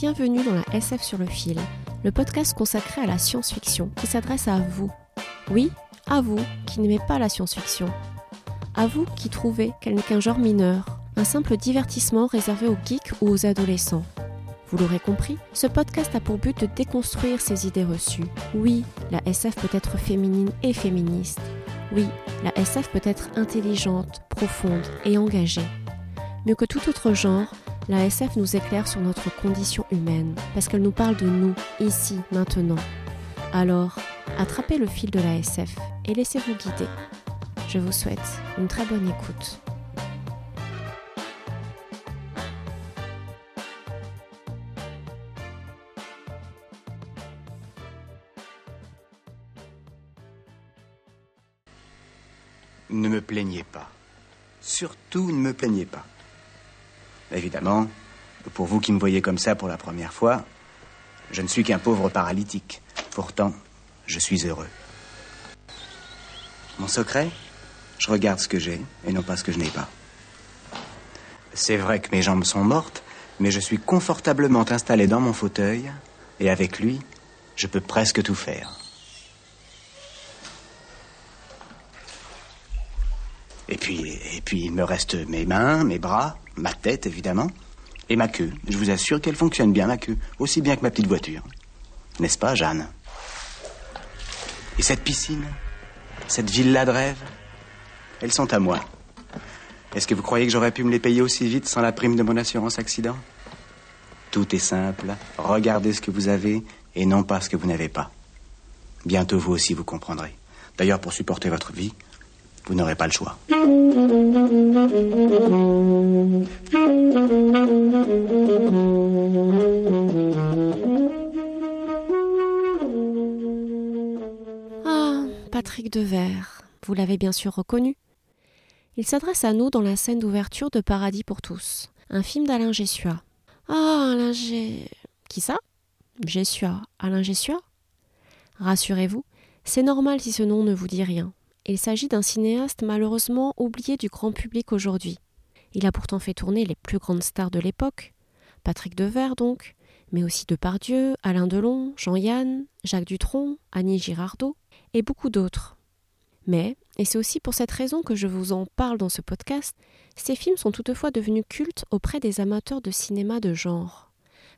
Bienvenue dans la SF sur le fil, le podcast consacré à la science-fiction qui s'adresse à vous. Oui, à vous qui n'aimez pas la science-fiction. À vous qui trouvez qu'elle n'est qu'un genre mineur, un simple divertissement réservé aux geeks ou aux adolescents. Vous l'aurez compris, ce podcast a pour but de déconstruire ces idées reçues. Oui, la SF peut être féminine et féministe. Oui, la SF peut être intelligente, profonde et engagée. Mieux que tout autre genre, la SF nous éclaire sur notre condition humaine, parce qu'elle nous parle de nous, ici, maintenant. Alors, attrapez le fil de la SF et laissez-vous guider. Je vous souhaite une très bonne écoute. Ne me plaignez pas. Surtout ne me plaignez pas. Évidemment, pour vous qui me voyez comme ça pour la première fois, je ne suis qu'un pauvre paralytique. Pourtant, je suis heureux. Mon secret Je regarde ce que j'ai et non pas ce que je n'ai pas. C'est vrai que mes jambes sont mortes, mais je suis confortablement installé dans mon fauteuil et avec lui, je peux presque tout faire. Et puis, il me reste mes mains, mes bras, ma tête, évidemment, et ma queue. Je vous assure qu'elle fonctionne bien, ma queue, aussi bien que ma petite voiture. N'est-ce pas, Jeanne? Et cette piscine Cette villa de rêve Elles sont à moi. Est-ce que vous croyez que j'aurais pu me les payer aussi vite sans la prime de mon assurance accident? Tout est simple. Regardez ce que vous avez et non pas ce que vous n'avez pas. Bientôt vous aussi vous comprendrez. D'ailleurs, pour supporter votre vie, vous n'aurez pas le choix. Ah, Patrick Devers, vous l'avez bien sûr reconnu. Il s'adresse à nous dans la scène d'ouverture de Paradis pour tous, un film d'Alain Gessua. Ah, Alain G... Qui ça? Gessua. Alain Gessua Rassurez-vous, c'est normal si ce nom ne vous dit rien. Il s'agit d'un cinéaste malheureusement oublié du grand public aujourd'hui. Il a pourtant fait tourner les plus grandes stars de l'époque, Patrick Devers donc, mais aussi Depardieu, Alain Delon, Jean-Yann, Jacques Dutronc, Annie Girardot et beaucoup d'autres. Mais, et c'est aussi pour cette raison que je vous en parle dans ce podcast, ces films sont toutefois devenus cultes auprès des amateurs de cinéma de genre,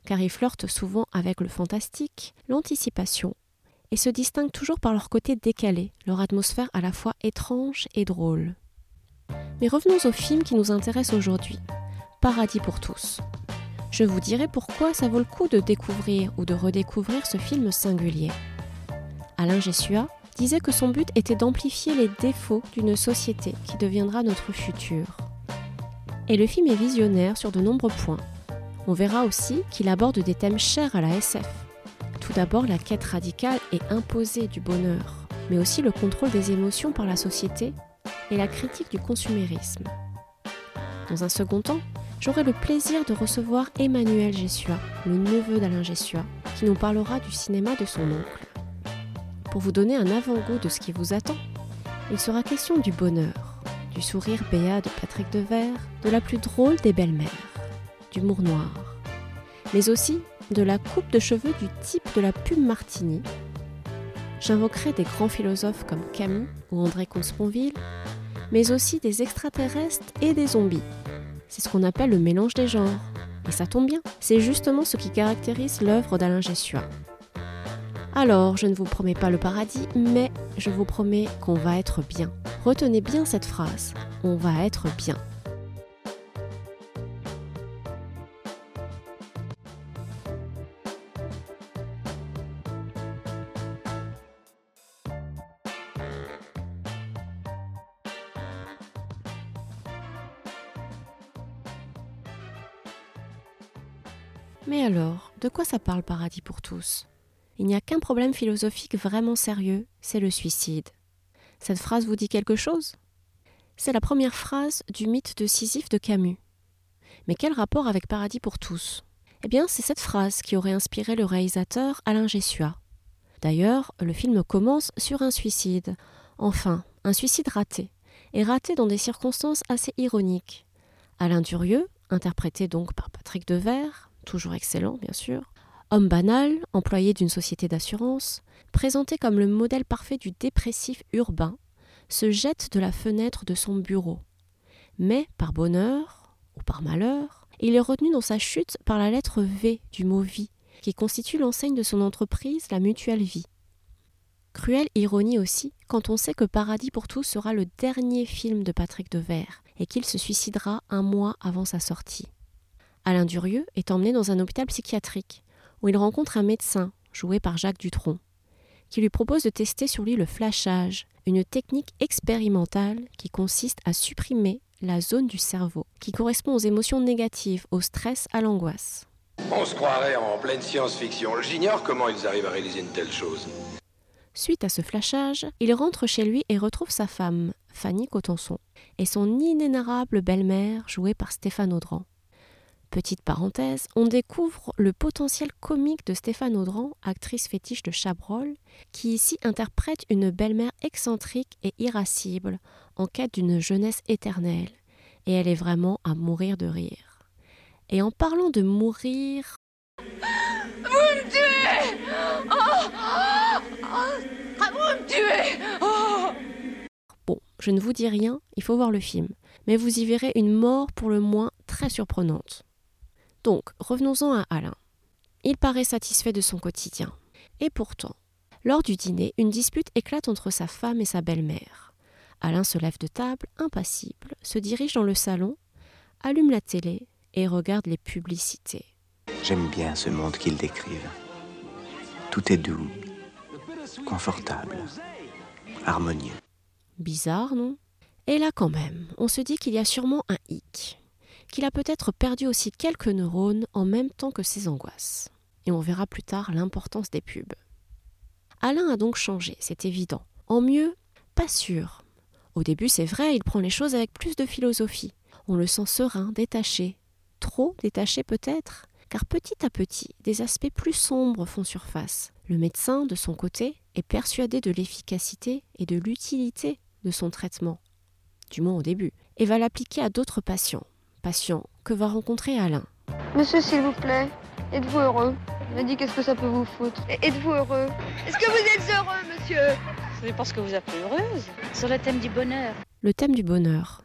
car ils flirtent souvent avec le fantastique, l'anticipation, et se distinguent toujours par leur côté décalé, leur atmosphère à la fois étrange et drôle. Mais revenons au film qui nous intéresse aujourd'hui, Paradis pour tous. Je vous dirai pourquoi ça vaut le coup de découvrir ou de redécouvrir ce film singulier. Alain Gessua disait que son but était d'amplifier les défauts d'une société qui deviendra notre futur. Et le film est visionnaire sur de nombreux points. On verra aussi qu'il aborde des thèmes chers à la SF. Tout d'abord la quête radicale et imposée du bonheur, mais aussi le contrôle des émotions par la société et la critique du consumérisme. Dans un second temps, j'aurai le plaisir de recevoir Emmanuel Gessua, le neveu d'Alain Gessua, qui nous parlera du cinéma de son oncle. Pour vous donner un avant-goût de ce qui vous attend, il sera question du bonheur, du sourire béat de Patrick Devers, de la plus drôle des belles-mères, d'humour noir, mais aussi de la coupe de cheveux du type de la pub Martini. J'invoquerai des grands philosophes comme Camus ou André Consponville, mais aussi des extraterrestres et des zombies. C'est ce qu'on appelle le mélange des genres. Et ça tombe bien, c'est justement ce qui caractérise l'œuvre d'Alain Gessua. Alors, je ne vous promets pas le paradis, mais je vous promets qu'on va être bien. Retenez bien cette phrase, on va être bien. Mais alors, de quoi ça parle Paradis pour tous? Il n'y a qu'un problème philosophique vraiment sérieux, c'est le suicide. Cette phrase vous dit quelque chose? C'est la première phrase du mythe de Sisyphe de Camus. Mais quel rapport avec Paradis pour tous? Eh bien, c'est cette phrase qui aurait inspiré le réalisateur Alain Gessua. D'ailleurs, le film commence sur un suicide. Enfin, un suicide raté. Et raté dans des circonstances assez ironiques. Alain Durieux, interprété donc par Patrick Devers, toujours excellent bien sûr, homme banal, employé d'une société d'assurance, présenté comme le modèle parfait du dépressif urbain, se jette de la fenêtre de son bureau. Mais, par bonheur ou par malheur, il est retenu dans sa chute par la lettre V du mot vie, qui constitue l'enseigne de son entreprise, la Mutuelle Vie. Cruelle ironie aussi, quand on sait que Paradis pour tous sera le dernier film de Patrick Devers et qu'il se suicidera un mois avant sa sortie. Alain Durieux est emmené dans un hôpital psychiatrique, où il rencontre un médecin, joué par Jacques Dutronc, qui lui propose de tester sur lui le flashage, une technique expérimentale qui consiste à supprimer la zone du cerveau qui correspond aux émotions négatives, au stress, à l'angoisse. On se croirait en pleine science-fiction. J'ignore comment ils arrivent à réaliser une telle chose. Suite à ce flashage, il rentre chez lui et retrouve sa femme, Fanny Cotenson, et son inénarrable belle-mère, jouée par Stéphane Audran. Petite parenthèse, on découvre le potentiel comique de Stéphane Audran, actrice fétiche de Chabrol, qui ici interprète une belle-mère excentrique et irascible, en quête d'une jeunesse éternelle, et elle est vraiment à mourir de rire. Et en parlant de mourir... Vous me tuez! Oh, oh, oh, Vous me tuez! Bon, je ne vous dis rien, il faut voir le film, mais vous y verrez une mort pour le moins très surprenante. Donc, revenons-en à Alain. Il paraît satisfait de son quotidien. Et pourtant, lors du dîner, une dispute éclate entre sa femme et sa belle-mère. Alain se lève de table, impassible, se dirige dans le salon, allume la télé et regarde les publicités. J'aime bien ce monde qu'ils décrivent. Tout est doux, confortable, harmonieux. Bizarre, non? Et là quand même, on se dit qu'il y a sûrement un hic qu'il a peut-être perdu aussi quelques neurones en même temps que ses angoisses. Et on verra plus tard l'importance des pubs. Alain a donc changé, c'est évident. En mieux, pas sûr. Au début, c'est vrai, il prend les choses avec plus de philosophie. On le sent serein, détaché. Trop détaché peut-être, car petit à petit, des aspects plus sombres font surface. Le médecin, de son côté, est persuadé de l'efficacité et de l'utilité de son traitement, du moins au début, et va l'appliquer à d'autres patients, patient que va rencontrer Alain. Monsieur, s'il vous plaît, êtes-vous heureux m'a dit qu'est-ce que ça peut vous foutre. Êtes-vous heureux Est-ce que vous êtes heureux, monsieur Je pas ce que vous appelez heureuse. Sur le thème du bonheur. Le thème du bonheur.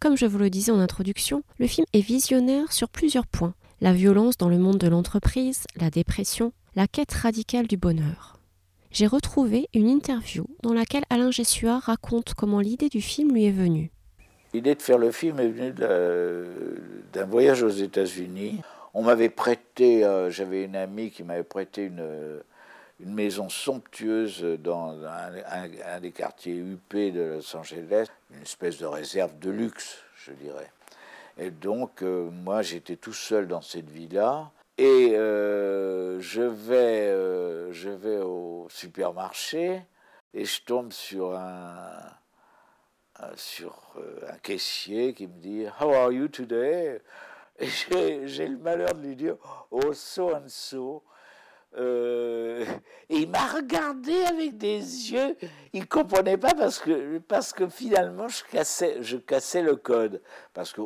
Comme je vous le disais en introduction, le film est visionnaire sur plusieurs points. La violence dans le monde de l'entreprise, la dépression, la quête radicale du bonheur. J'ai retrouvé une interview dans laquelle Alain Gessua raconte comment l'idée du film lui est venue. L'idée de faire le film est venue d'un voyage aux États-Unis. On m'avait prêté, euh, j'avais une amie qui m'avait prêté une, maison somptueuse dans un, des quartiers huppés de Los Angeles, une espèce de réserve de luxe, je dirais. Et donc, euh, moi, j'étais tout seul dans cette villa. Et euh, je, vais, je vais au supermarché et je tombe sur un, sur euh, un caissier qui me dit How are you today? Et j'ai le malheur de lui dire Oh, so and so. Euh, et il m'a regardé avec des yeux. Il comprenait pas parce que, parce que finalement, je cassais, je cassais le code. Parce que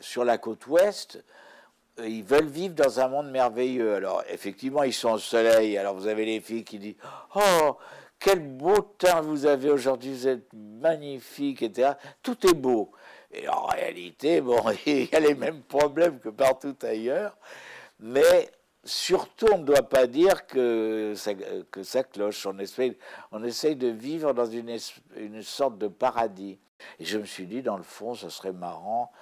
sur la côte ouest, ils veulent vivre dans un monde merveilleux. Alors, effectivement, ils sont au soleil. Alors, vous avez les filles qui disent Oh, quel beau teint vous avez aujourd'hui, vous êtes magnifique, etc. Tout est beau. Et en réalité, bon, il y a les mêmes problèmes que partout ailleurs, mais surtout, on ne doit pas dire que ça, cloche. On essaye, on essaye de vivre dans une, une sorte de paradis. Et je me suis dit, dans le fond, ce serait marrant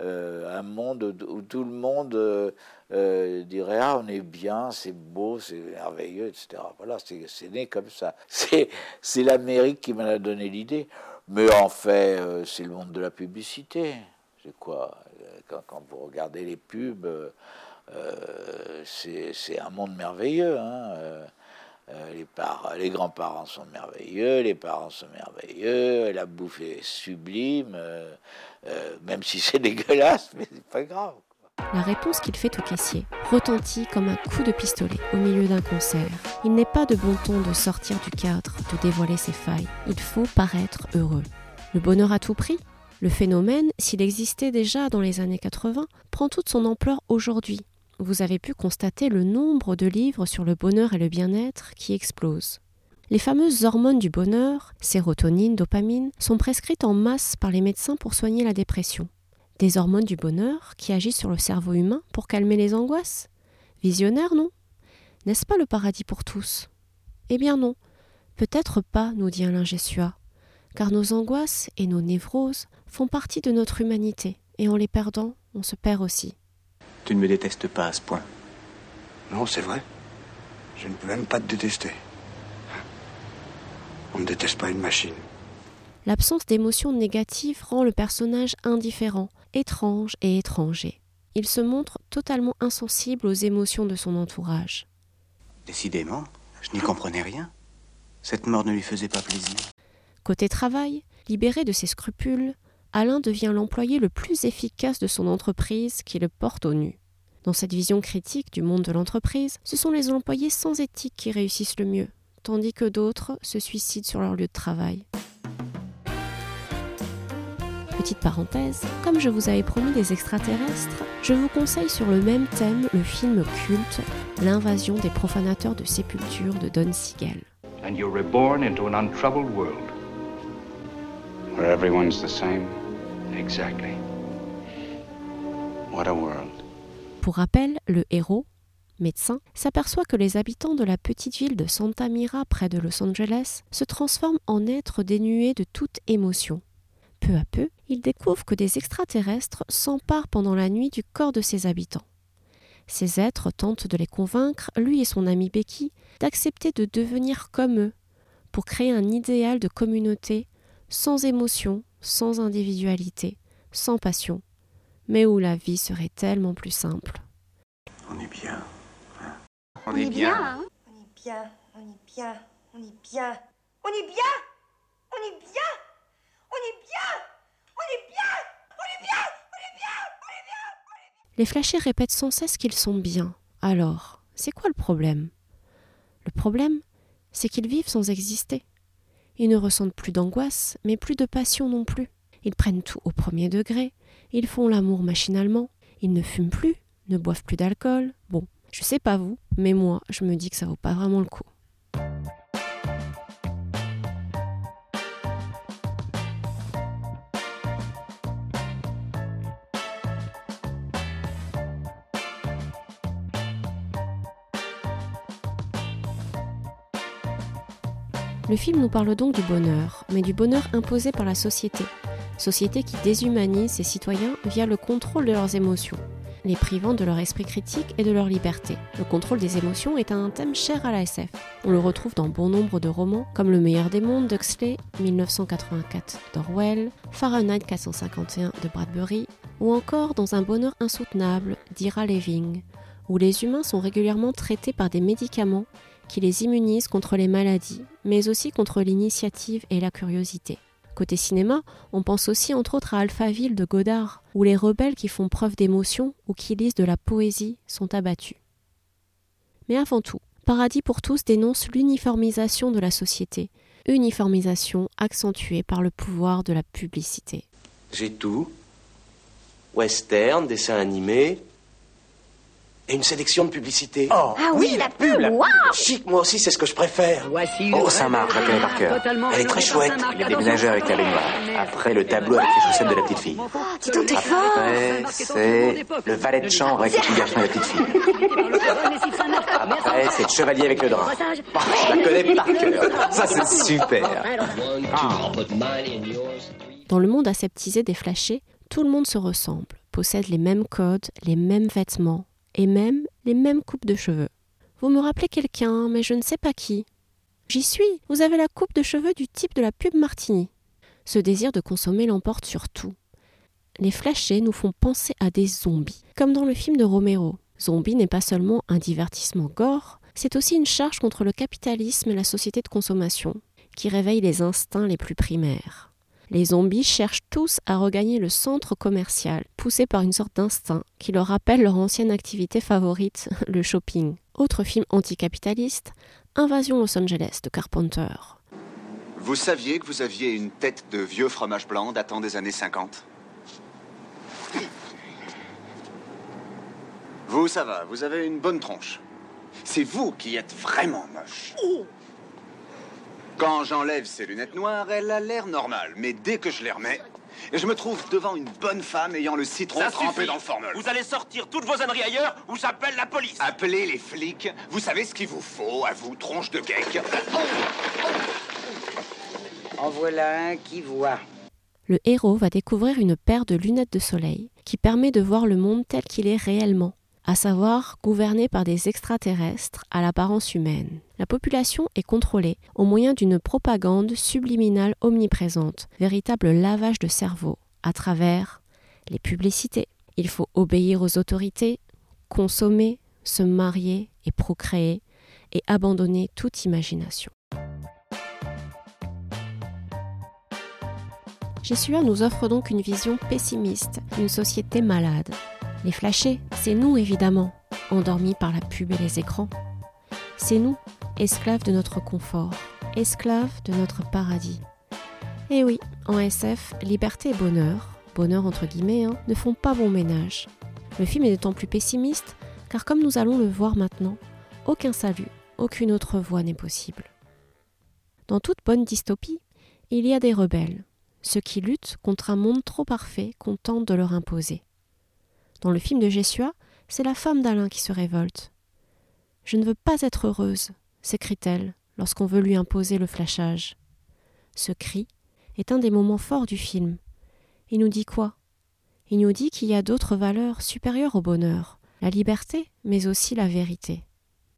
un monde où tout le monde euh, euh, dirait ah on est bien, c'est beau, c'est merveilleux, etc. Voilà, c'est né comme ça. C'est l'Amérique qui m'en a donné l'idée. Mais en fait, c'est le monde de la publicité. C'est quoi quand, vous regardez les pubs, c'est un monde merveilleux. Hein les, les grands-parents sont merveilleux, les parents sont merveilleux, la bouffe est sublime. Euh, même si c'est dégueulasse, mais c'est pas grave. La réponse qu'il fait au caissier retentit comme un coup de pistolet au milieu d'un concert. Il n'est pas de bon ton de sortir du cadre, de dévoiler ses failles. Il faut paraître heureux. Le bonheur à tout prix? Le phénomène, s'il existait déjà dans les années 80, prend toute son ampleur aujourd'hui. Vous avez pu constater le nombre de livres sur le bonheur et le bien-être qui explosent. Les fameuses hormones du bonheur, sérotonine, dopamine, sont prescrites en masse par les médecins pour soigner la dépression. Des hormones du bonheur qui agissent sur le cerveau humain pour calmer les angoisses? Visionnaire, non? N'est-ce pas le paradis pour tous? Eh bien non, peut-être pas, nous dit Alain Gessua, car nos angoisses et nos névroses font partie de notre humanité, et en les perdant, on se perd aussi. Tu ne me détestes pas à ce point. Non, c'est vrai. Je ne peux même pas te détester. On ne déteste pas une machine. L'absence d'émotions négatives rend le personnage indifférent, étrange et étranger. Il se montre totalement insensible aux émotions de son entourage. Décidément, je n'y comprenais rien. Cette mort ne lui faisait pas plaisir. Côté travail, libéré de ses scrupules, Alain devient l'employé le plus efficace de son entreprise qui le porte au nu. Dans cette vision critique du monde de l'entreprise, ce sont les employés sans éthique qui réussissent le mieux, tandis que d'autres se suicident sur leur lieu de travail. Petite parenthèse, comme je vous avais promis des extraterrestres, je vous conseille sur le même thème le film culte L'invasion des profanateurs de sépultures de Don Siegel. And you're reborn into an untroubled world. Where everyone's the same. Exactly. What a. Pour rappel, le héros, médecin, s'aperçoit que les habitants de la petite ville de Santa Mira près de Los Angeles se transforment en êtres dénués de toute émotion. Peu à peu, il découvre que des extraterrestres s'emparent pendant la nuit du corps de ses habitants. Ces êtres tentent de les convaincre, lui et son ami Becky, d'accepter de devenir comme eux, pour créer un idéal de communauté sans émotion, sans individualité, sans passion, mais où la vie serait tellement plus simple. On est bien. hein. On est bien. On est bien, on est bien, on est bien, on est bien, on est bien, on est bien, on est bien, on est bien, on est bien, on est bien. Les flashés répètent sans cesse qu'ils sont bien. Alors, c'est quoi le problème Le problème, c'est qu'ils vivent sans exister. Ils ne ressentent plus d'angoisse, mais plus de passion non plus. Ils prennent tout au premier degré, ils font l'amour machinalement, ils ne fument plus, ne boivent plus d'alcool. Bon, je sais pas vous, mais moi, je me dis que ça vaut pas vraiment le coup. Le film nous parle donc du bonheur, mais du bonheur imposé par la société, société qui déshumanise ses citoyens via le contrôle de leurs émotions, les privant de leur esprit critique et de leur liberté. Le contrôle des émotions est un thème cher à la SF. On le retrouve dans bon nombre de romans, comme Le meilleur des mondes d'Huxley, 1984 d'Orwell, Fahrenheit 451 de Bradbury, ou encore dans Un bonheur insoutenable d'Ira Leving, où les humains sont régulièrement traités par des médicaments qui les immunisent contre les maladies, mais aussi contre l'initiative et la curiosité. Côté cinéma, on pense aussi entre autres à Alphaville de Godard, où les rebelles qui font preuve d'émotion ou qui lisent de la poésie sont abattus. Mais avant tout, Paradis pour tous dénonce l'uniformisation de la société, uniformisation accentuée par le pouvoir de la publicité. J'ai tout. Western, dessin animé. Et une sélection de publicités. Oh, Ah oui, la pub, la Chic, moi aussi, c'est ce que je préfère. Voici Oh, Saint-Marc, je la connais par cœur. Elle est très chouette. Les déménageurs avec la baignoire. Après, le tableau avec les chaussettes de la petite fille. dis donc, t'es fort Après, c'est le valet de chambre avec le petit garçon et la petite fille. Après, c'est le chevalier avec le drap. Oh, je la connais par cœur. Ça, c'est super. Dans le monde aseptisé des flashés, tout le monde se ressemble, possède les mêmes codes, les mêmes vêtements et même les mêmes coupes de cheveux. Vous me rappelez quelqu'un, mais je ne sais pas qui. J'y suis, vous avez la coupe de cheveux du type de la pub Martini. Ce désir de consommer l'emporte sur tout. Les flashés nous font penser à des zombies, comme dans le film de Romero. Zombie n'est pas seulement un divertissement gore, c'est aussi une charge contre le capitalisme et la société de consommation, qui réveille les instincts les plus primaires. Les zombies cherchent tous à regagner le centre commercial, poussés par une sorte d'instinct qui leur rappelle leur ancienne activité favorite, le shopping. Autre film anticapitaliste, Invasion Los Angeles de Carpenter. Vous saviez que vous aviez une tête de vieux fromage blanc datant des années 50 Vous Vous, ça va, vous avez une bonne tronche. C'est vous qui êtes vraiment moche. Quand j'enlève ces lunettes noires, elle a l'air normale. Mais dès que je les remets, je me trouve devant une bonne femme ayant le citron Ça trempé suffit. dans le formol. Vous allez sortir toutes vos âneries ailleurs ou j'appelle la police. Appelez les flics. Vous savez ce qu'il vous faut, à vous, tronche de geek. En voilà un qui voit. Le héros va découvrir une paire de lunettes de soleil qui permet de voir le monde tel qu'il est réellement, à savoir gouverné par des extraterrestres à l'apparence humaine. La population est contrôlée au moyen d'une propagande subliminale omniprésente, véritable lavage de cerveau, à travers les publicités. Il faut obéir aux autorités, consommer, se marier et procréer, et abandonner toute imagination. Jessua nous offre donc une vision pessimiste d'une société malade. Les flashés, c'est nous évidemment, endormis par la pub et les écrans. C'est nous, esclaves de notre confort, esclaves de notre paradis. Et oui, en SF, liberté et bonheur, bonheur entre guillemets, hein, ne font pas bon ménage. Le film est d'autant plus pessimiste car comme nous allons le voir maintenant, aucun salut, aucune autre voie n'est possible. Dans toute bonne dystopie, il y a des rebelles, ceux qui luttent contre un monde trop parfait qu'on tente de leur imposer. Dans le film de Jessua, c'est la femme d'Alain qui se révolte. Je ne veux pas être heureuse, s'écrie-t-elle lorsqu'on veut lui imposer le flashage. Ce cri est un des moments forts du film. Il nous dit quoi? Il nous dit qu'il y a d'autres valeurs supérieures au bonheur, la liberté, mais aussi la vérité.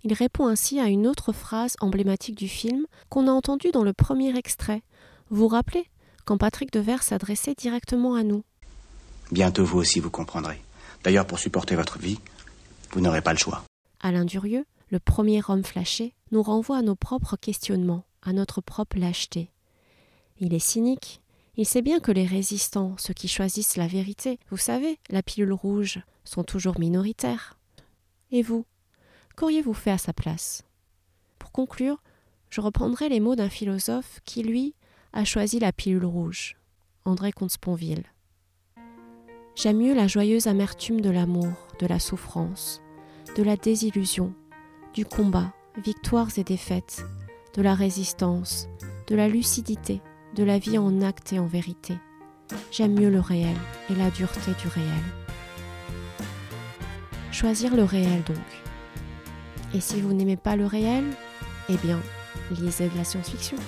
Il répond ainsi à une autre phrase emblématique du film qu'on a entendue dans le premier extrait. Vous vous rappelez quand Patrick Devers s'adressait directement à nous. Bientôt vous aussi vous comprendrez. D'ailleurs, pour supporter votre vie, vous n'aurez pas le choix. Alain Durieux, le premier homme flashé, nous renvoie à nos propres questionnements, à notre propre lâcheté. Il est cynique. Il sait bien que les résistants, ceux qui choisissent la vérité, vous savez, la pilule rouge, sont toujours minoritaires. Et vous Qu'auriez-vous fait à sa place? Pour conclure, je reprendrai les mots d'un philosophe qui, lui, a choisi la pilule rouge, André Comte-Sponville. J'aime mieux la joyeuse amertume de l'amour, de la souffrance, de la désillusion, du combat, victoires et défaites, de la résistance, de la lucidité, de la vie en acte et en vérité. J'aime mieux le réel et la dureté du réel. Choisir le réel donc. Et si vous n'aimez pas le réel, eh bien, lisez de la science-fiction.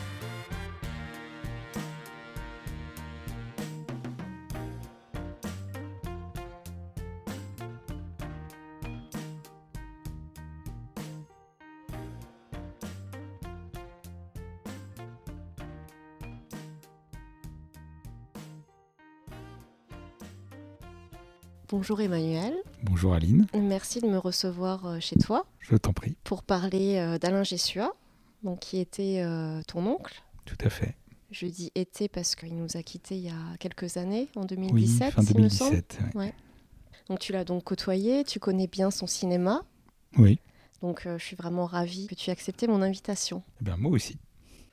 Bonjour Emmanuel. Bonjour Aline. Merci de me recevoir euh, chez toi. Je t'en prie. Pour parler euh, d'Alain Gessua, donc qui était euh, ton oncle. Tout à fait. Je dis était parce qu'il nous a quittés il y a quelques années, en 2017, oui, fin 2017, il me. Ouais. Ouais. Donc tu l'as donc côtoyé, tu connais bien son cinéma. Oui. Donc je suis vraiment ravie que tu aies accepté mon invitation. Eh bien, moi aussi.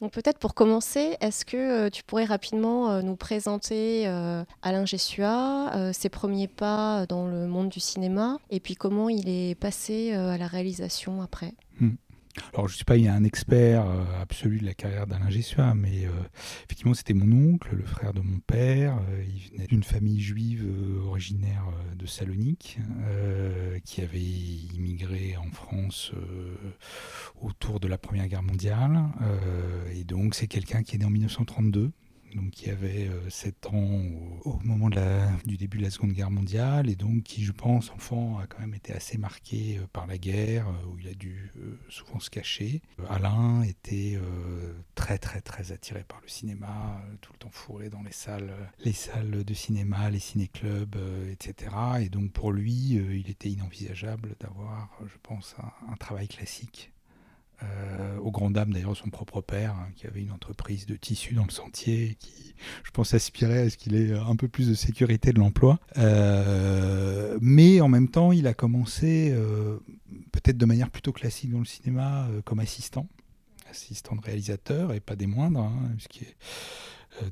Donc peut-être pour commencer, est-ce que euh, tu pourrais rapidement euh, nous présenter euh, Alain Gessua, ses premiers pas dans le monde du cinéma, et puis comment il est passé à la réalisation après? Hmm. Alors, je ne suis pas un expert euh, absolu de la carrière d'Alain Gessua, mais euh, effectivement, c'était mon oncle, le frère de mon père. Euh, il venait d'une famille juive originaire de Salonique, qui avait immigré en France autour de la Première Guerre mondiale. Et donc, c'est quelqu'un qui est né en 1932 donc qui avait euh, 7 ans au, moment du début de la Seconde Guerre mondiale, et donc qui, je pense, enfant, a quand même été assez marqué euh, par la guerre, euh, où il a dû euh, souvent se cacher. Euh, Alain était euh, très très très attiré par le cinéma, euh, tout le temps fourré dans les salles, euh, les salles de cinéma, les ciné-clubs, euh, etc. Et donc pour lui, euh, il était inenvisageable d'avoir, euh, je pense, un travail classique. Euh, aux grandes dames d'ailleurs son propre père, hein, qui avait une entreprise de tissu dans le sentier, qui, je pense, aspirait à ce qu'il ait un peu plus de sécurité de l'emploi. Euh, mais en même temps, il a commencé, euh, peut-être de manière plutôt classique dans le cinéma, euh, comme assistant, assistant de réalisateur, et pas des moindres, hein, qui est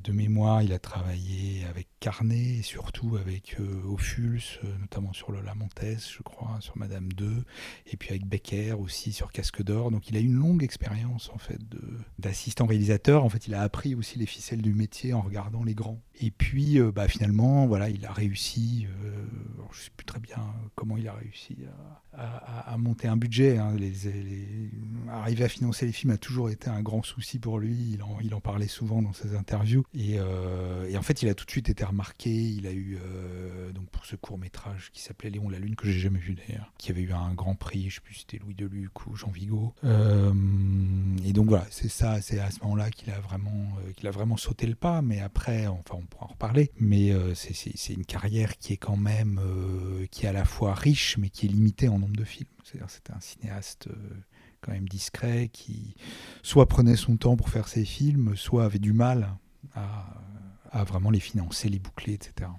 de mémoire, il a travaillé avec Carnet et surtout avec euh, Ophuls, euh, notamment sur Lola Montes, je crois, sur Madame 2, et puis avec Becker aussi sur Casque d'Or. Donc il a une longue expérience en fait d'assistant réalisateur. En fait, il a appris aussi les ficelles du métier en regardant les grands. Et puis, bah, finalement, voilà, il a réussi. je ne sais plus très bien comment il a réussi à, monter un budget. Hein. arriver à financer les films a toujours été un grand souci pour lui. Il en, il en parlait souvent dans ses interviews. Euh, et, en fait, il a tout de suite été remarqué. Il a eu, euh, donc pour ce court métrage qui s'appelait Léon la Lune, que j'ai jamais vu d'ailleurs, qui avait eu un grand prix, je sais plus si c'était Louis Deluc ou Jean Vigo. Euh, et donc voilà, c'est ça, c'est à ce moment-là qu'il a, vraiment, qu'il a vraiment sauté le pas. Mais après, enfin, on pourra en reparler. Mais c'est une carrière qui est quand même, qui est à la fois riche, mais qui est limitée en nombre de films. C'est-à-dire, c'était un cinéaste quand même discret qui soit prenait son temps pour faire ses films, soit avait du mal à, vraiment les financer, les boucler, etc.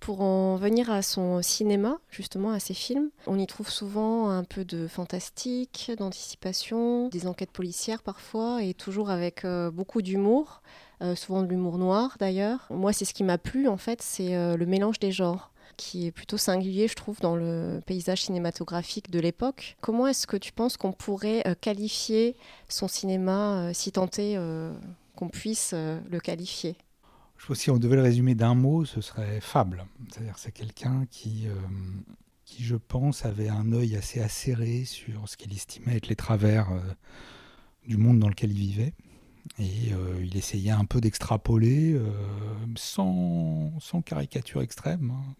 Pour en venir à son cinéma, justement, à ses films, on y trouve souvent un peu de fantastique, d'anticipation, des enquêtes policières parfois, et toujours avec euh, beaucoup d'humour, euh, souvent de l'humour noir d'ailleurs. Moi, c'est ce qui m'a plu, en fait, c'est euh, le mélange des genres qui est plutôt singulier, je trouve, dans le paysage cinématographique de l'époque. Comment est-ce que tu penses qu'on pourrait qualifier son cinéma, si tenté qu'on puisse euh, le qualifier? Je pense si on devait le résumer d'un mot, ce serait fable. C'est-à-dire c'est quelqu'un qui, euh, qui, je pense, avait un œil assez acéré sur ce qu'il estimait être les travers euh, du monde dans lequel il vivait. Et il essayait un peu d'extrapoler, sans, sans, caricature extrême, hein,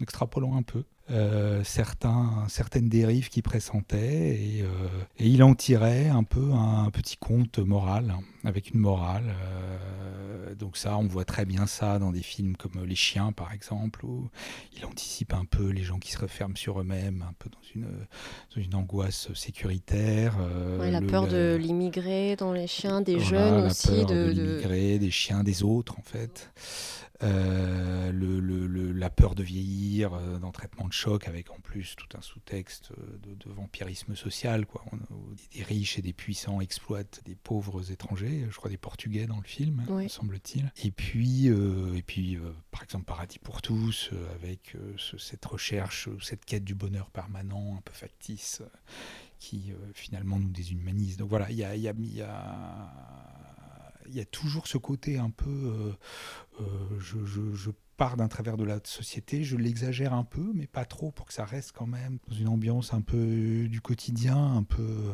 extrapolant un peu. Euh, certains, certaines dérives qui pressentaient et, euh, et, il en tirait un peu un, petit conte moral, avec une morale. Euh, donc ça, on voit très bien ça dans des films comme Les Chiens, par exemple, où il anticipe un peu les gens qui se referment sur eux-mêmes, un peu dans une, dans une angoisse sécuritaire. la peur de l'immigré dans Les Chiens, des jeunes la aussi. Peur de, de l'immigré, des chiens, des autres, en fait. Le, la peur de vieillir, dans traitement de choc, avec en plus tout un sous-texte euh, de, vampirisme social. Quoi. des riches et des puissants exploitent des pauvres étrangers, je crois des Portugais dans le film, me semble-t-il. Et puis, et puis par exemple, Paradis pour tous, avec cette recherche, cette quête du bonheur permanent, un peu factice, qui finalement nous déshumanise. Donc voilà, il y a, y a, y a il y a toujours ce côté un peu, euh, euh, je, je, je, pars d'un travers de la société, je l'exagère un peu, mais pas trop pour que ça reste quand même dans une ambiance un peu du quotidien, un peu euh,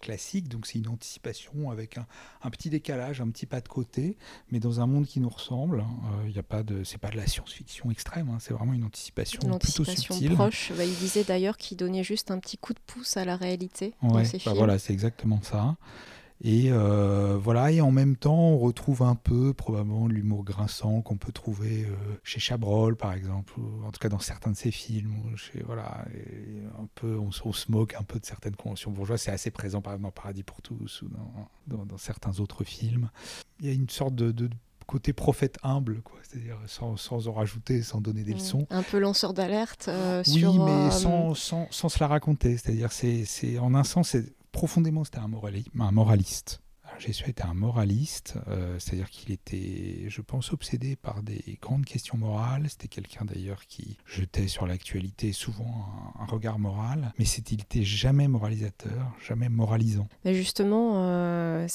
classique. Donc c'est une anticipation avec un, un, petit décalage, un petit pas de côté, mais dans un monde qui nous ressemble. Il n'y a pas de, c'est pas de la science-fiction extrême, hein, c'est vraiment une anticipation, une anticipation plutôt proche. Bah, il disait d'ailleurs qu'il donnait juste un petit coup de pouce à la réalité ouais, dans ses bah films. Voilà, c'est exactement ça. Et euh, voilà, et en même temps, on retrouve un peu probablement l'humour grinçant qu'on peut trouver euh, chez Chabrol, par exemple, ou en tout cas dans certains de ses films. Chez, voilà, un peu, on, se moque un peu de certaines conventions bourgeoises. C'est assez présent, par exemple, dans Paradis pour tous ou dans, dans, certains autres films. Il y a une sorte de, côté prophète humble, quoi. C'est-à-dire sans, sans, en rajouter, sans donner des mmh. leçons. Un peu lanceur d'alerte euh, oui, sur. Oui, mais sans, sans, sans, se la raconter. C'est-à-dire, c'est, en un sens, c'est profondément, c'était un, un moraliste. Jésus était un moraliste, euh, c'est-à-dire qu'il était, je pense, obsédé par des grandes questions morales. C'était quelqu'un d'ailleurs qui jetait sur l'actualité souvent un, regard moral, mais il n'était jamais moralisateur, jamais moralisant. Mais justement, euh,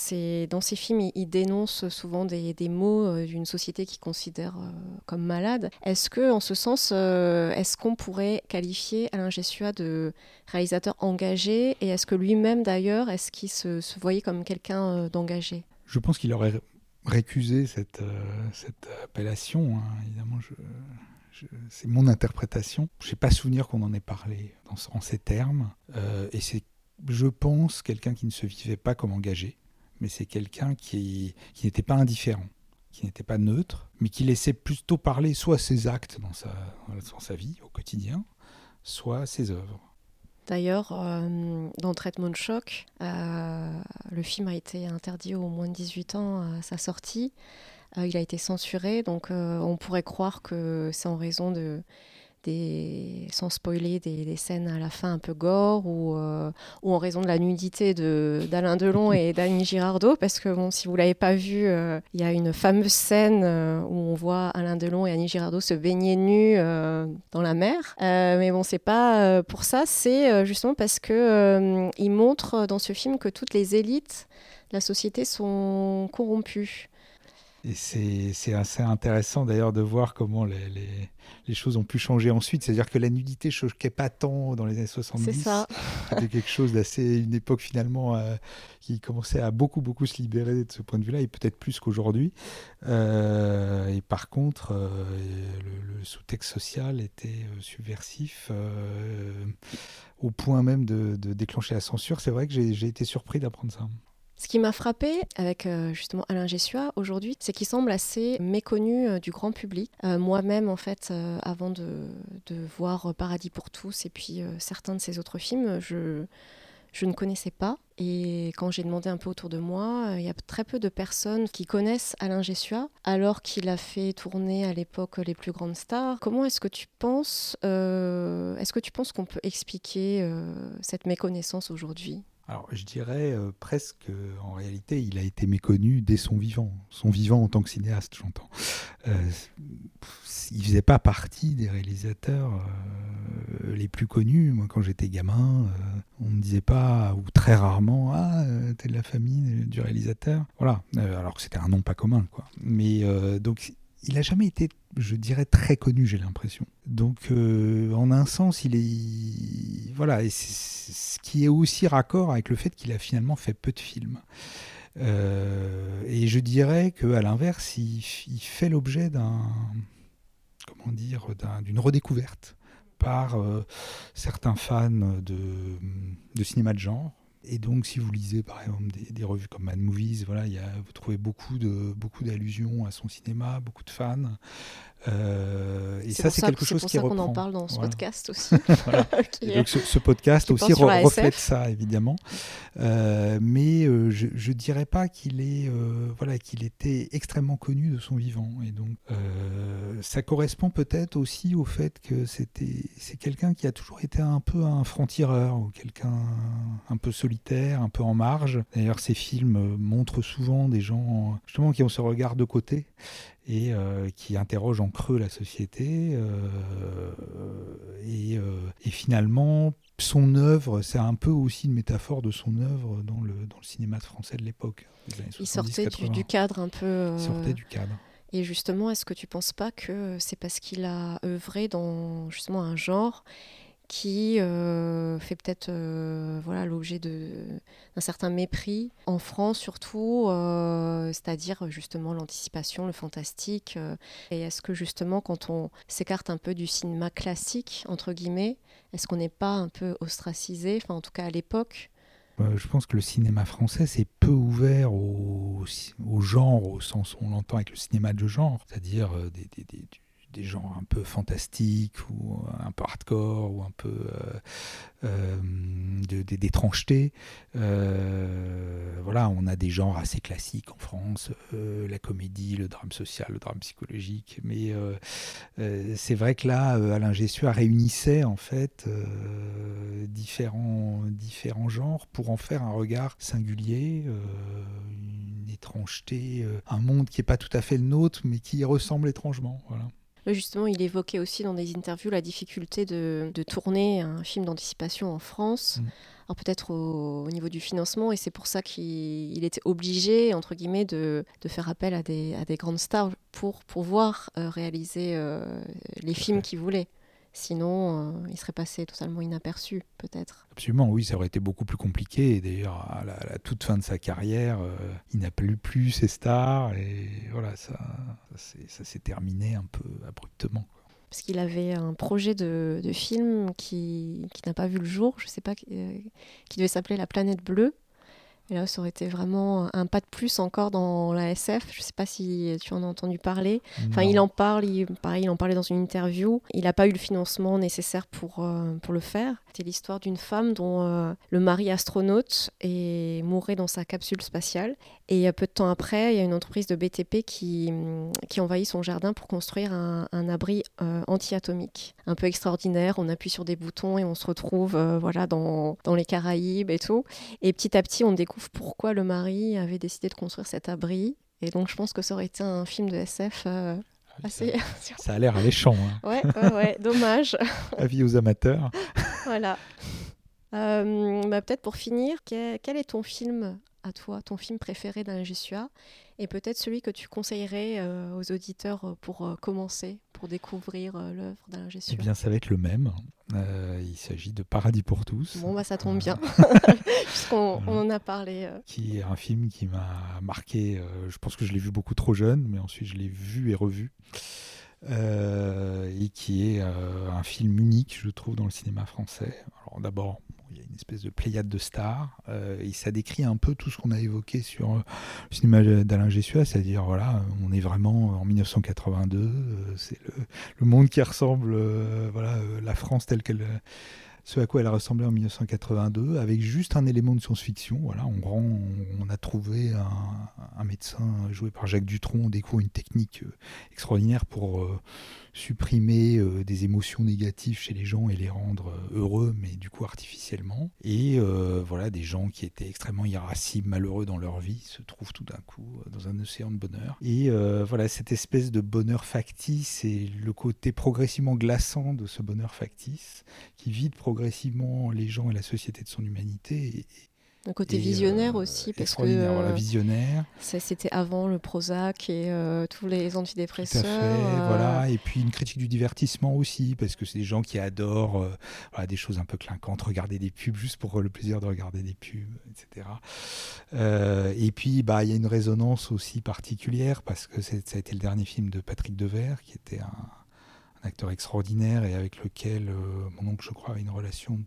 dans ses films, il, dénonce souvent des, des mots euh, d'une société qu'il considère comme malade. Est-ce que, en ce sens, est-ce qu'on pourrait qualifier Alain Gessua de réalisateur engagé? Et est-ce que lui-même, d'ailleurs, est-ce qu'il se, se voyait comme quelqu'un d'engagé Je pense qu'il aurait récusé cette, euh, cette appellation. Hein. Évidemment, c'est mon interprétation. Je n'ai pas souvenir qu'on en ait parlé en ces termes. Euh, et c'est, je pense, quelqu'un qui ne se vivait pas comme engagé, mais c'est quelqu'un qui, qui n'était pas indifférent, qui n'était pas neutre, mais qui laissait plutôt parler soit ses actes dans sa, dans sa vie au quotidien, soit ses œuvres. D'ailleurs, euh, dans Traitement de choc, euh, le film a été interdit aux moins de 18 ans à sa sortie. Euh, il a été censuré, donc on pourrait croire que c'est en raison de, sans spoiler, des, scènes à la fin un peu gore ou, euh, en raison de la nudité d'Alain Delon et d'Annie Girardot. Parce que bon, si vous l'avez pas vu, euh, il y a une fameuse scène euh, où on voit Alain Delon et Annie Girardot se baigner nus dans la mer. mais bon, c'est pas pour ça, c'est justement parce que il montre dans ce film que toutes les élites de la société sont corrompues. Et c'est assez intéressant d'ailleurs de voir comment les, les, les, choses ont pu changer ensuite. C'est-à-dire que la nudité ne choquait pas tant dans les années 70. C'est ça. C'était quelque chose d'assez. une époque finalement euh, qui commençait à beaucoup, beaucoup se libérer de ce point de vue-là, et peut-être plus qu'aujourd'hui. Euh, et par contre, euh, le, sous-texte social était subversif au point même de, de déclencher la censure. C'est vrai que j'ai été surpris d'apprendre ça. Ce qui m'a frappé avec euh, justement Alain Gessua aujourd'hui, c'est qu'il semble assez méconnu euh, du grand public. Euh, moi-même, en fait, avant de, voir Paradis pour tous et puis certains de ses autres films, je, ne connaissais pas. Et quand j'ai demandé un peu autour de moi, il y a très peu de personnes qui connaissent Alain Gessua, alors qu'il a fait tourner à l'époque les plus grandes stars. Comment est-ce que tu penses, est-ce que tu penses qu'on peut expliquer cette méconnaissance aujourd'hui? Alors, je dirais euh, presque, en réalité, il a été méconnu dès son vivant. Son vivant en tant que cinéaste, j'entends. Euh, il faisait pas partie des réalisateurs euh, les plus connus. Moi, quand j'étais gamin, euh, on ne disait pas, ou très rarement, ah, t'es de la famille du réalisateur? Voilà. alors que c'était un nom pas commun, quoi. Mais donc, il n'a jamais été, je dirais, très connu, j'ai l'impression. Donc, euh, en un sens, il est. Voilà, ce qui est aussi raccord avec le fait qu'il a finalement fait peu de films. Euh, et je dirais qu'à l'inverse, il, fait l'objet d'un. Comment dire D'une redécouverte par euh, certains fans de cinéma de genre et donc, si vous lisez par exemple des, revues comme Mad Movies, voilà, y a, vous trouvez beaucoup de beaucoup d'allusions à son cinéma, beaucoup de fans. Euh, et ça, c'est quelque chose qui reprend. C'est pour ça qu'on en parle dans ce podcast aussi. donc, ce, podcast aussi reflète ça, évidemment. Euh, mais euh, je, ne dirais pas qu'il est, voilà, qu'il était extrêmement connu de son vivant. Et donc, ça correspond peut-être aussi au fait que c'était, c'est quelqu'un qui a toujours été un peu un franc-tireur ou quelqu'un un peu solide un peu en marge. D'ailleurs, ces films montrent souvent des gens justement qui ont ce regard de côté et euh, qui interrogent en creux la société. Euh, et, euh, et, finalement, son œuvre, c'est un peu aussi une métaphore de son œuvre dans le, dans le cinéma français de l'époque. Il sortait du, du, cadre un peu. Il sortait du cadre. Et justement, est-ce que tu penses pas que c'est parce qu'il a œuvré dans justement un genre qui euh, fait peut-être euh, voilà l'objet d'un certain mépris en France surtout, euh, c'est-à-dire justement l'anticipation, le fantastique. et est-ce que justement quand on s'écarte un peu du cinéma classique entre guillemets, est-ce qu'on n'est pas un peu ostracisé, enfin en tout cas à l'époque? Je pense que le cinéma français c'est peu ouvert au, genre au sens où on l'entend avec le cinéma de genre, c'est-à-dire des, des genres un peu fantastiques ou un peu hardcore ou un peu euh, euh, d'étrangeté. Euh, voilà, on a des genres assez classiques en France, la comédie, le drame social, le drame psychologique. Mais c'est vrai que là, Alain Gessua réunissait en fait différents, différents genres pour en faire un regard singulier, une étrangeté, un monde qui n'est pas tout à fait le nôtre, mais qui ressemble étrangement. Voilà. Justement, il évoquait aussi dans des interviews la difficulté de, tourner un film d'anticipation en France. Mm. Alors peut-être au, niveau du financement, et c'est pour ça qu'il était obligé, entre guillemets, de, faire appel à des, à des, grandes stars pour pouvoir euh, réaliser euh, les films qu'il voulait. Sinon, euh, il serait passé totalement inaperçu, peut-être. Absolument, oui, ça aurait été beaucoup plus compliqué. D'ailleurs, à, la, toute fin de sa carrière, euh, il n'a plus plus ses stars. Et voilà, ça, ça s'est terminé un peu abruptement. Parce qu'il avait un projet de, film qui, qui n'a pas vu le jour, je ne sais pas, euh, qui devait s'appeler La planète bleue. Et là, ça aurait été vraiment un pas de plus encore dans la SF. Je ne sais pas si tu en as entendu parler. Enfin, il en parle, il, pareil, il en parlait dans une interview. Il n'a pas eu le financement nécessaire pour, euh, pour le faire. C'était l'histoire d'une femme dont euh, le mari astronaute est mourrait dans sa capsule spatiale. Et peu de temps après, il y a une entreprise de BTP qui, qui envahit son jardin pour construire un, un abri euh, anti-atomique. Un peu extraordinaire. On appuie sur des boutons et on se retrouve voilà, dans, dans les Caraïbes et tout. Et petit à petit, on découvre pourquoi le mari avait décidé de construire cet abri. Et donc, je pense que ça aurait été un film de SF euh, Ah assez. Ça a l'air alléchant. Hein. ouais, ouais, ouais, dommage. Avis aux amateurs. voilà. Euh, bah, Peut-être pour finir, quel, est ton film à toi, ton film préféré d'Alain Jussua et peut-être celui que tu conseillerais euh, aux auditeurs pour euh, commencer, pour découvrir euh, l'œuvre d'Alain Jussua Eh bien, ça va être le même. il s'agit de Paradis pour tous. Bon, bah ça tombe bien, puisqu'on on en a parlé. Qui est un film qui m'a marqué. je pense que je l'ai vu beaucoup trop jeune, mais ensuite je l'ai vu et revu. Et qui est un film unique, je trouve, dans le cinéma français. Alors d'abord, il y a une espèce de pléiade de stars, euh, et ça décrit un peu tout ce qu'on a évoqué sur euh, le cinéma d'Alain Gessua, c'est-à-dire, voilà, on est vraiment en 1982, euh, c'est le, le, monde qui ressemble, euh, voilà, la France telle qu'elle ce à quoi elle ressemblait en 1982, avec juste un élément de science-fiction. Voilà, on, rend, on, a trouvé un, médecin joué par Jacques Dutronc, on découvre une technique extraordinaire pour euh, supprimer euh, des émotions négatives chez les gens et les rendre euh, heureux, mais du coup artificiellement. Et euh, voilà, des gens qui étaient extrêmement irascibles, malheureux dans leur vie, se trouvent tout d'un coup dans un océan de bonheur. Et voilà, cette espèce de bonheur factice et le côté progressivement glaçant de ce bonheur factice qui vide progressivement les gens et la société de son humanité. Un côté et visionnaire euh, aussi, parce que voilà, visionnaire. c'était avant le Prozac et euh, tous les antidépresseurs. Tout à fait, euh... voilà. Et puis une critique du divertissement aussi, parce que c'est des gens qui adorent euh, voilà, des choses un peu clinquantes, regarder des pubs juste pour le plaisir de regarder des pubs, etc. et puis, bah, il y a une résonance aussi particulière, parce que ça a été le dernier film de Patrick Devers, qui était un, un acteur extraordinaire et avec lequel mon oncle, je crois, avait une relation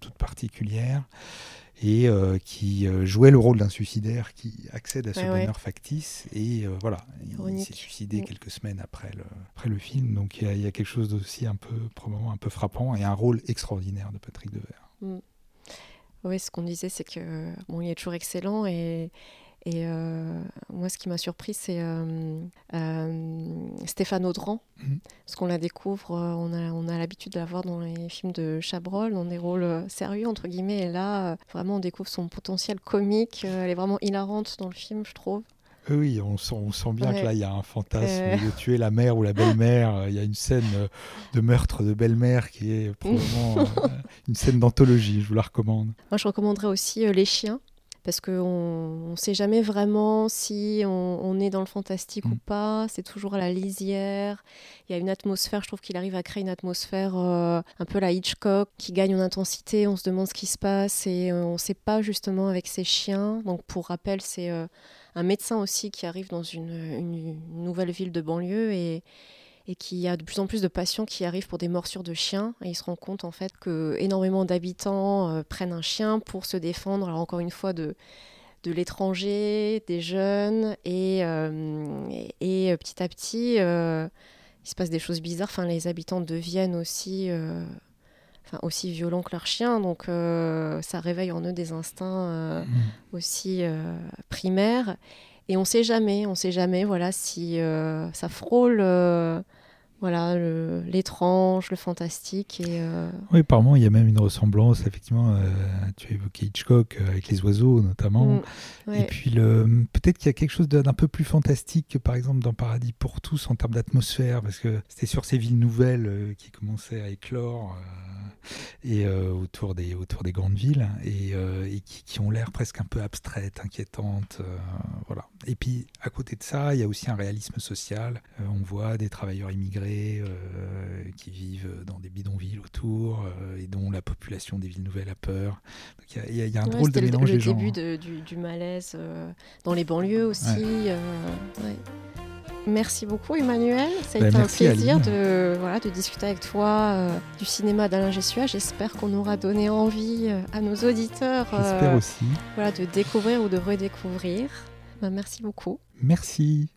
toute particulière et euh, qui euh, jouait le rôle d'un suicidaire qui accède à ce Ouais, bonheur factice et euh, voilà, il s'est suicidé Mm. quelques semaines après le, après le film, donc il y, a- il y a quelque chose d'aussi un peu probablement un peu frappant et un rôle extraordinaire de Patrick Devers. Mm. Oui, ce qu'on disait, c'est que bon, il est toujours excellent et, et euh, moi, ce qui m'a surpris, c'est euh, euh, Stéphane Audran, Mhm. parce qu'on la découvre, on a, on a l'habitude de la voir dans les films de Chabrol, dans des rôles sérieux entre guillemets, et là, vraiment, on découvre son potentiel comique. elle est vraiment hilarante dans le film, je trouve. Oui, on sent, on sent bien Ouais. que là, il y a un fantasme Euh. de tuer la mère ou la belle-mère. Il y a une scène de meurtre de belle-mère qui est probablement une scène d'anthologie. Je vous la recommande. Moi, je recommanderais aussi euh, Les Chiens, parce qu'on ne sait jamais vraiment si on, on est dans le fantastique ou pas. C'est toujours à la lisière. Il y a une atmosphère, je trouve qu'il arrive à créer une atmosphère euh, un peu la Hitchcock, qui gagne en intensité. On se demande ce qui se passe et euh, on ne sait pas justement avec ces chiens. Donc, pour rappel, c'est euh, un médecin aussi qui arrive dans une, une- une nouvelle ville de banlieue et et qui a de plus en plus de patients qui arrivent pour des morsures de chiens. Et il se rend compte en fait que énormément d'habitants euh, prennent un chien pour se défendre, alors encore une fois, de, de l'étranger, des jeunes. Et, euh, et, et, euh, petit à petit, euh, il se passe des choses bizarres. Enfin, les habitants deviennent aussi, enfin, aussi violents que leurs chiens. Donc ça réveille en eux des instincts euh, aussi primaires. Et on sait jamais, on sait jamais, voilà, si ça frôle, voilà, le- l'étrange, le, fantastique et euh, Oui, apparemment, il y a même une ressemblance, effectivement, euh, tu as évoqué Hitchcock euh, avec les oiseaux notamment. Mm, ouais. Et puis, peut-être qu'il y a quelque chose d'un peu plus fantastique que, par exemple, dans Paradis pour tous en termes d'atmosphère, parce que c'était sur ces villes nouvelles euh, qui commençaient à éclore et autour, des, autour des grandes villes et, et qui, qui ont l'air presque un peu abstraites, inquiétantes. voilà. Et puis, à côté de ça, il y a aussi un réalisme social. On voit des travailleurs immigrés euh, qui vivent dans des bidonvilles autour euh, et dont la population des villes nouvelles a peur. Donc, il y a- y, y un ouais, drôle de le, mélange le des genres. début de- du, du malaise euh, dans les banlieues aussi. Ouais. ouais. Merci beaucoup Emmanuel, ça a Bah, été un plaisir de, voilà, de discuter avec toi euh, du cinéma d'Alain Gessua. J'espère qu'on aura donné envie euh, à nos auditeurs J'espère euh, aussi. voilà, de découvrir ou de redécouvrir. Bah, merci beaucoup. Merci.